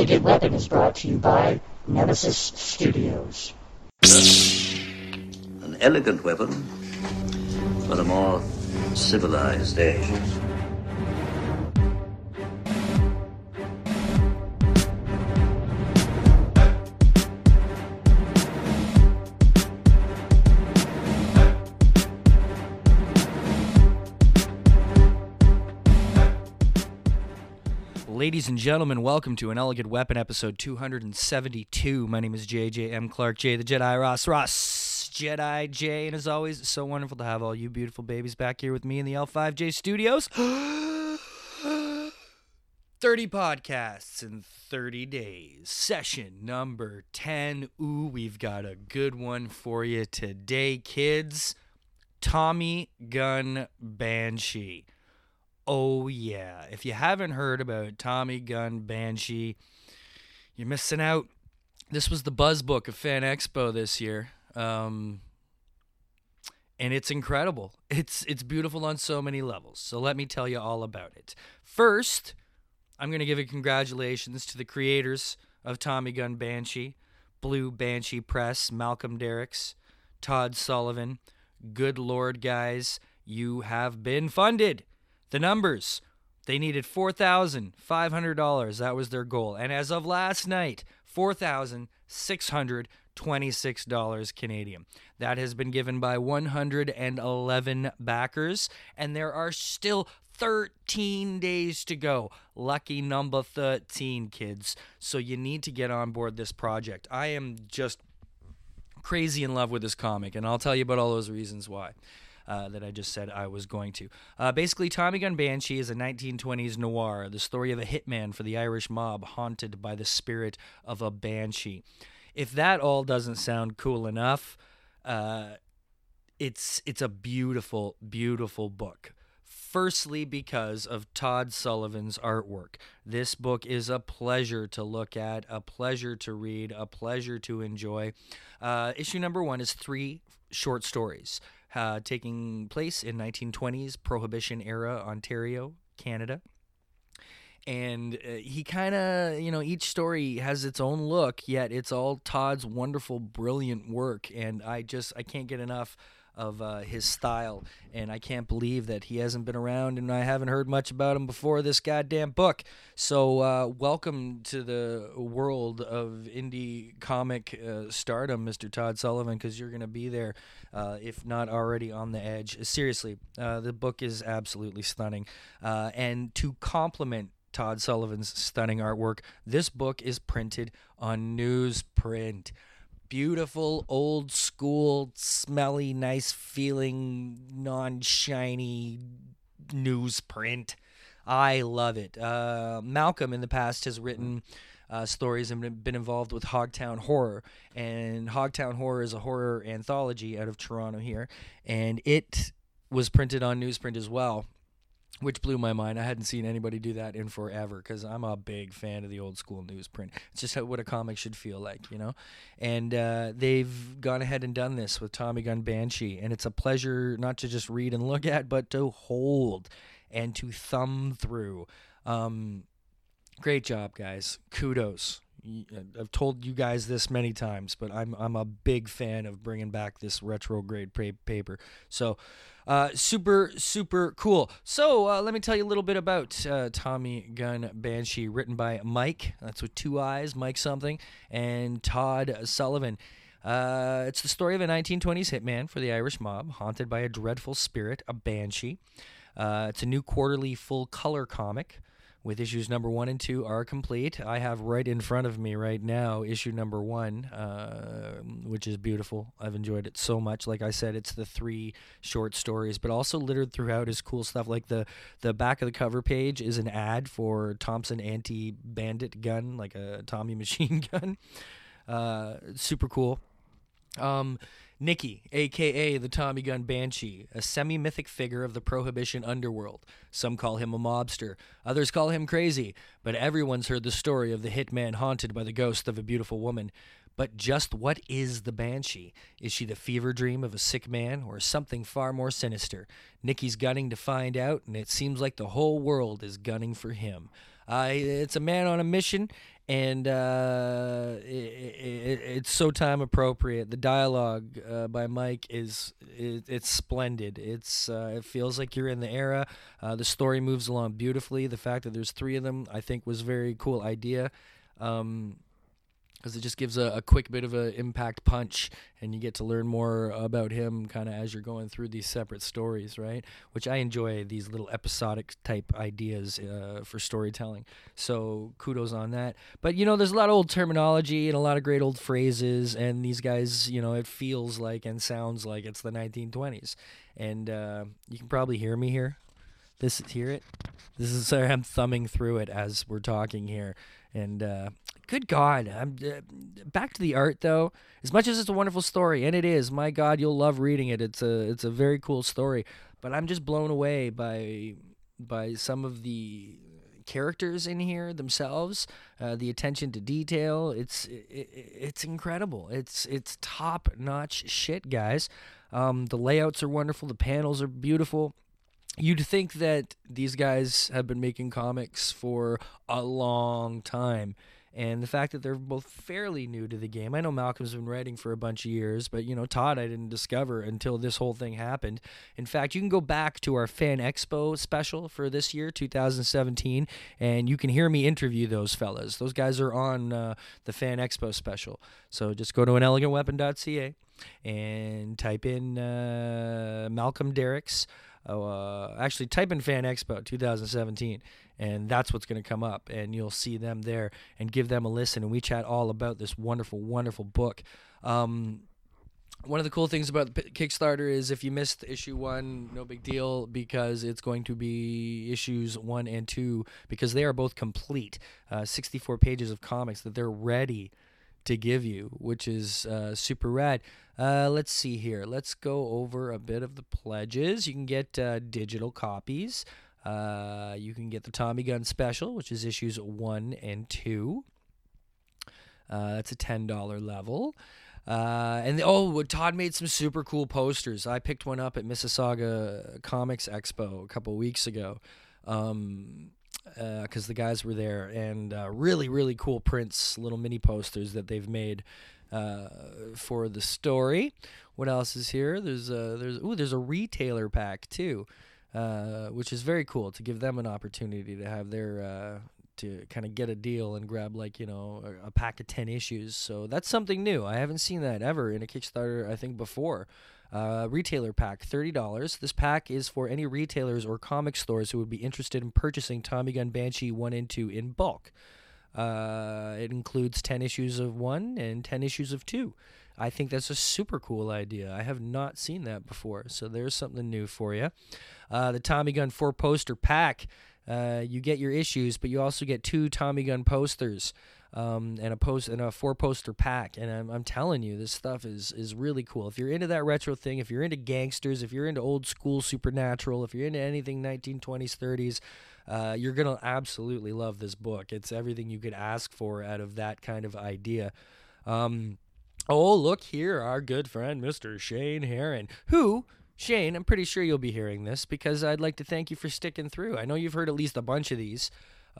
Elegant Weapon is brought to you by Nemesis Studios. An elegant weapon for a more civilized age. Ladies and gentlemen, welcome to an Elegant Weapon episode 272. My name is JJ M. Clark J, the Jedi Ross Ross Jedi J, and as always, it's so wonderful to have all you beautiful babies back here with me in the L5J studios. 30 podcasts in 30 days. Session number 10. Ooh, we've got a good one for you today, kids. Tommy Gun Banshee. Oh, yeah. If you haven't heard about Tommy Gun Banshee, you're missing out. This was the buzz book of Fan Expo this year. Um, and it's incredible. It's it's beautiful on so many levels. So let me tell you all about it. First, I'm going to give a congratulations to the creators of Tommy Gun Banshee, Blue Banshee Press, Malcolm Derricks, Todd Sullivan. Good Lord, guys, you have been funded. The numbers they needed $4,500. That was their goal. And as of last night, $4,626 Canadian. That has been given by 111 backers, and there are still 13 days to go. Lucky number 13, kids. So you need to get on board this project. I am just crazy in love with this comic, and I'll tell you about all those reasons why. Uh, that I just said I was going to. Uh, basically, Tommy Gun Banshee is a 1920s noir, the story of a hitman for the Irish mob haunted by the spirit of a banshee. If that all doesn't sound cool enough, uh, it's it's a beautiful, beautiful book. Firstly, because of Todd Sullivan's artwork. This book is a pleasure to look at, a pleasure to read, a pleasure to enjoy. Uh, issue number one is three short stories uh, taking place in 1920s Prohibition era Ontario, Canada. And uh, he kind of, you know, each story has its own look, yet it's all Todd's wonderful, brilliant work. And I just, I can't get enough of uh, his style, and I can't believe that he hasn't been around, and I haven't heard much about him before this goddamn book. So, uh, welcome to the world of indie comic uh, stardom, Mr. Todd Sullivan, because you're going to be there, uh, if not already on the edge. Seriously, uh, the book is absolutely stunning, uh, and to complement Todd Sullivan's stunning artwork, this book is printed on newsprint beautiful, old school, smelly, nice feeling, non shiny newsprint. I love it. Uh, Malcolm in the past has written uh, stories and been involved with Hogtown Horror. And Hogtown Horror is a horror anthology out of Toronto here. And it was printed on newsprint as well which blew my mind. I hadn't seen anybody do that in forever because I'm a big fan of the old school newsprint. It's just what a comic should feel like, you know. And uh, they've gone ahead and done this with Tommy Gun Banshee, and it's a pleasure not to just read and look at, but to hold and to thumb through. Um, great job, guys. Kudos. I've told you guys this many times, but I'm I'm a big fan of bringing back this retrograde paper. So, uh, super super cool. So uh, let me tell you a little bit about uh, Tommy Gun Banshee, written by Mike. That's with two eyes, Mike something, and Todd Sullivan. Uh, it's the story of a 1920s hitman for the Irish mob, haunted by a dreadful spirit, a banshee. Uh, it's a new quarterly full color comic with issues number one and two are complete. I have right in front of me right now issue number one, uh, which is beautiful. I've enjoyed it so much. Like I said, it's the three short stories, but also littered throughout is cool stuff. Like the the back of the cover page is an ad for Thompson anti bandit gun, like a Tommy machine gun. Uh, super cool. Um, Nicky, aka the Tommy Gun Banshee, a semi mythic figure of the Prohibition underworld. Some call him a mobster, others call him crazy, but everyone's heard the story of the hitman haunted by the ghost of a beautiful woman. But just what is the Banshee? Is she the fever dream of a sick man or something far more sinister? Nicky's gunning to find out, and it seems like the whole world is gunning for him. Uh, it's a man on a mission, and uh, it, it, it's so time appropriate. The dialogue uh, by Mike is it, it's splendid. It's uh, it feels like you're in the era. Uh, the story moves along beautifully. The fact that there's three of them, I think, was a very cool idea. Um, because it just gives a, a, quick bit of an impact punch and you get to learn more about him kind of as you're going through these separate stories right? Which i enjoy these little episodic type ideas uh, for storytelling. So kudos on that. But you know there's a lot of old terminology and a lot of great old phrases and these guys you know it feels like and sounds like it's the 1920s and uh, you can probably hear me here this hear it this is sorry i'm thumbing through it as we're talking here and uh, good God, I'm uh, back to the art though. As much as it's a wonderful story, and it is, my God, you'll love reading it. It's a it's a very cool story. But I'm just blown away by by some of the characters in here themselves, uh, the attention to detail. It's it, it's incredible. It's it's top notch shit, guys. Um, the layouts are wonderful. The panels are beautiful you'd think that these guys have been making comics for a long time and the fact that they're both fairly new to the game. I know Malcolm's been writing for a bunch of years, but you know Todd I didn't discover until this whole thing happened. In fact, you can go back to our Fan Expo special for this year, 2017, and you can hear me interview those fellas. Those guys are on uh, the Fan Expo special. So just go to anelegantweapon.ca and type in uh, Malcolm Derricks uh, actually, type in Fan Expo 2017, and that's what's going to come up, and you'll see them there, and give them a listen. And we chat all about this wonderful, wonderful book. Um, one of the cool things about Kickstarter is if you missed issue one, no big deal because it's going to be issues one and two because they are both complete. Uh, 64 pages of comics that they're ready to give you, which is uh, super rad. Uh, let's see here. Let's go over a bit of the pledges. You can get uh, digital copies. Uh, you can get the Tommy Gun Special, which is issues one and two. Uh, that's a ten dollar level. Uh, and the, oh, Todd made some super cool posters. I picked one up at Mississauga Comics Expo a couple weeks ago. Um, because uh, the guys were there, and uh, really, really cool prints, little mini posters that they've made uh, for the story. What else is here? There's a there's ooh there's a retailer pack too, uh, which is very cool to give them an opportunity to have their uh, to kind of get a deal and grab like you know a, a, pack of 10 issues so that's something new i haven't seen that ever in a kickstarter i think before uh, retailer pack $30 this pack is for any retailers or comic stores who would be interested in purchasing tommy gun banshee 1 and 2 in bulk. Uh, it includes 10 issues of 1 and 10 issues of 2 I think that's a super cool idea. I have not seen that before, so there's something new for you. Uh, the Tommy Gun 4 poster pack. Uh, you get your issues, but you also get two Tommy gun posters um, and a post and a four poster pack. And I'm, I'm telling you, this stuff is is really cool. If you're into that retro thing, if you're into gangsters, if you're into old school supernatural, if you're into anything 1920s, 30s. Uh, you're gonna absolutely love this book. It's everything you could ask for out of that kind of idea. Um, oh, look here, our good friend Mr. Shane Heron, who Shane, I'm pretty sure you'll be hearing this because I'd like to thank you for sticking through. I know you've heard at least a bunch of these,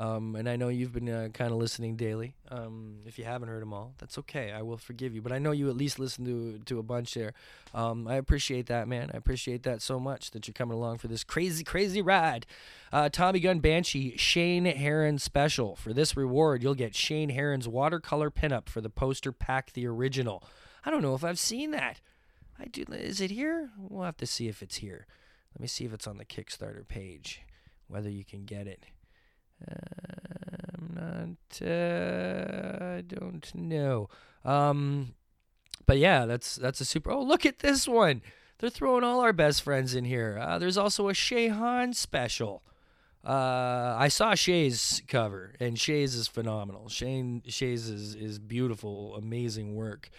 um, and I know you've been uh, kind of listening daily. Um, if you haven't heard them all, that's okay. I will forgive you. But I know you at least listen to to a bunch there. Um, I appreciate that, man. I appreciate that so much that you're coming along for this crazy, crazy ride. Uh, Tommy Gun Banshee Shane Heron special. For this reward, you'll get Shane Heron's watercolor pinup for the poster pack, the original. I don't know if I've seen that. I do. Is it here? We'll have to see if it's here. Let me see if it's on the Kickstarter page. Whether you can get it. I'm not. Uh, I don't know. Um, but yeah, that's that's a super. Oh, look at this one. They're throwing all our best friends in here. Uh, there's also a Shayhan special. Uh, I saw Shay's cover, and Shay's is phenomenal. Shane Shay's is is beautiful, amazing work.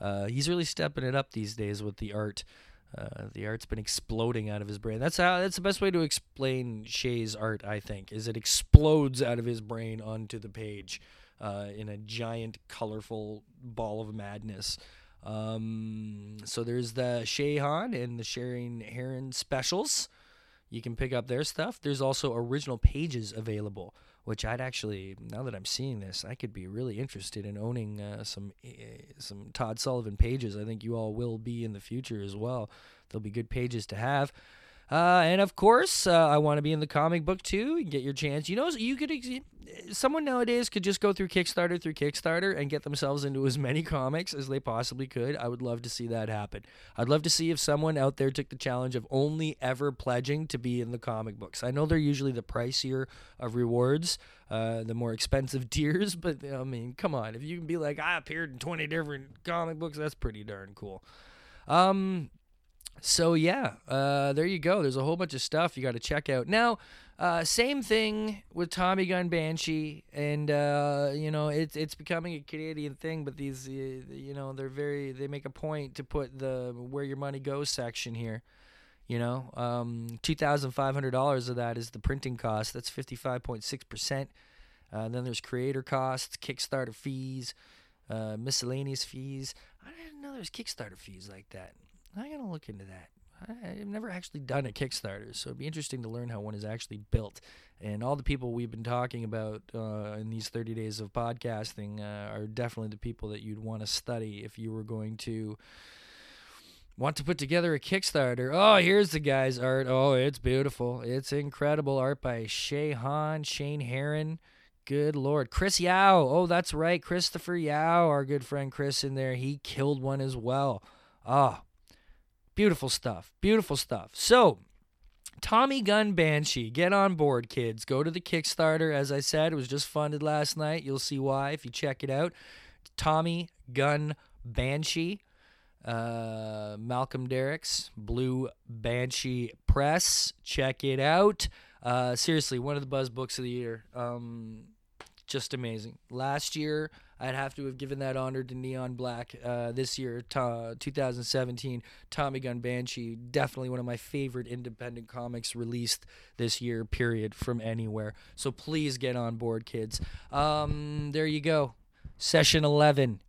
Uh, he's really stepping it up these days with the art. Uh, the art's been exploding out of his brain. That's how. That's the best way to explain Shay's art. I think is it explodes out of his brain onto the page uh, in a giant, colorful ball of madness. Um, so there's the Shayhan and the Shane Heron specials. You can pick up their stuff. There's also original pages available which I'd actually now that I'm seeing this, I could be really interested in owning uh, some uh, some Todd Sullivan pages. I think you all will be in the future as well. They'll be good pages to have. Uh, and of course, uh, I want to be in the comic book too. You get your chance. You know, you could. Someone nowadays could just go through Kickstarter through Kickstarter and get themselves into as many comics as they possibly could. I would love to see that happen. I'd love to see if someone out there took the challenge of only ever pledging to be in the comic books. I know they're usually the pricier of rewards, uh, the more expensive tiers, but I mean, come on. If you can be like, I appeared in 20 different comic books, that's pretty darn cool. Um, so yeah, uh, there you go. There's a whole bunch of stuff you got to check out. Now, uh, same thing with Tommy Gun Banshee, and uh, you know it's it's becoming a Canadian thing. But these, uh, you know, they're very they make a point to put the where your money goes section here. You know, um, two thousand five hundred dollars of that is the printing cost. That's fifty five point six percent. Uh, then there's creator costs, Kickstarter fees, uh, miscellaneous fees. I didn't know there's Kickstarter fees like that. I gotta look into that. I've never actually done a Kickstarter, so it'd be interesting to learn how one is actually built. And all the people we've been talking about uh, in these 30 days of podcasting uh, are definitely the people that you'd want to study if you were going to want to put together a Kickstarter. Oh, here's the guy's art. Oh, it's beautiful. It's incredible art by Shay Han, Shane Heron. Good lord. Chris Yao. Oh, that's right. Christopher Yao, our good friend Chris in there. He killed one as well. Ah, oh, Beautiful stuff. Beautiful stuff. So, Tommy Gun Banshee, get on board, kids. Go to the Kickstarter. As I said, it was just funded last night. You'll see why if you check it out. Tommy Gun Banshee. Uh, Malcolm Derricks, Blue Banshee Press. Check it out. Uh, seriously, one of the buzz books of the year. Um, just amazing. Last year, I'd have to have given that honor to Neon Black. Uh, this year, 2017, Tommy Gun Banshee, definitely one of my favorite independent comics released this year, period, from anywhere. So please get on board, kids. Um, there you go. Session 11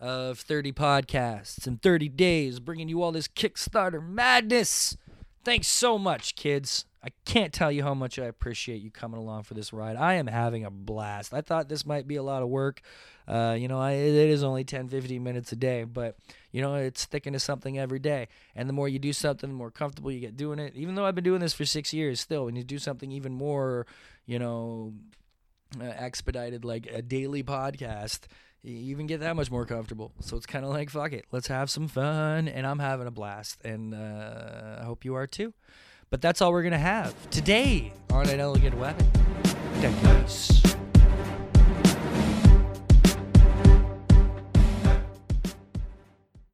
of 30 podcasts in 30 days, bringing you all this Kickstarter madness. Thanks so much, kids. I can't tell you how much I appreciate you coming along for this ride. I am having a blast. I thought this might be a lot of work. Uh, you know, I, it is only 10, 15 minutes a day, but, you know, it's sticking to something every day. And the more you do something, the more comfortable you get doing it. Even though I've been doing this for six years, still, when you do something even more, you know, uh, expedited, like a daily podcast, you even get that much more comfortable. So it's kind of like, fuck it, let's have some fun. And I'm having a blast. And uh, I hope you are too. But that's all we're going to have today on An Elegant Weapon. Decades.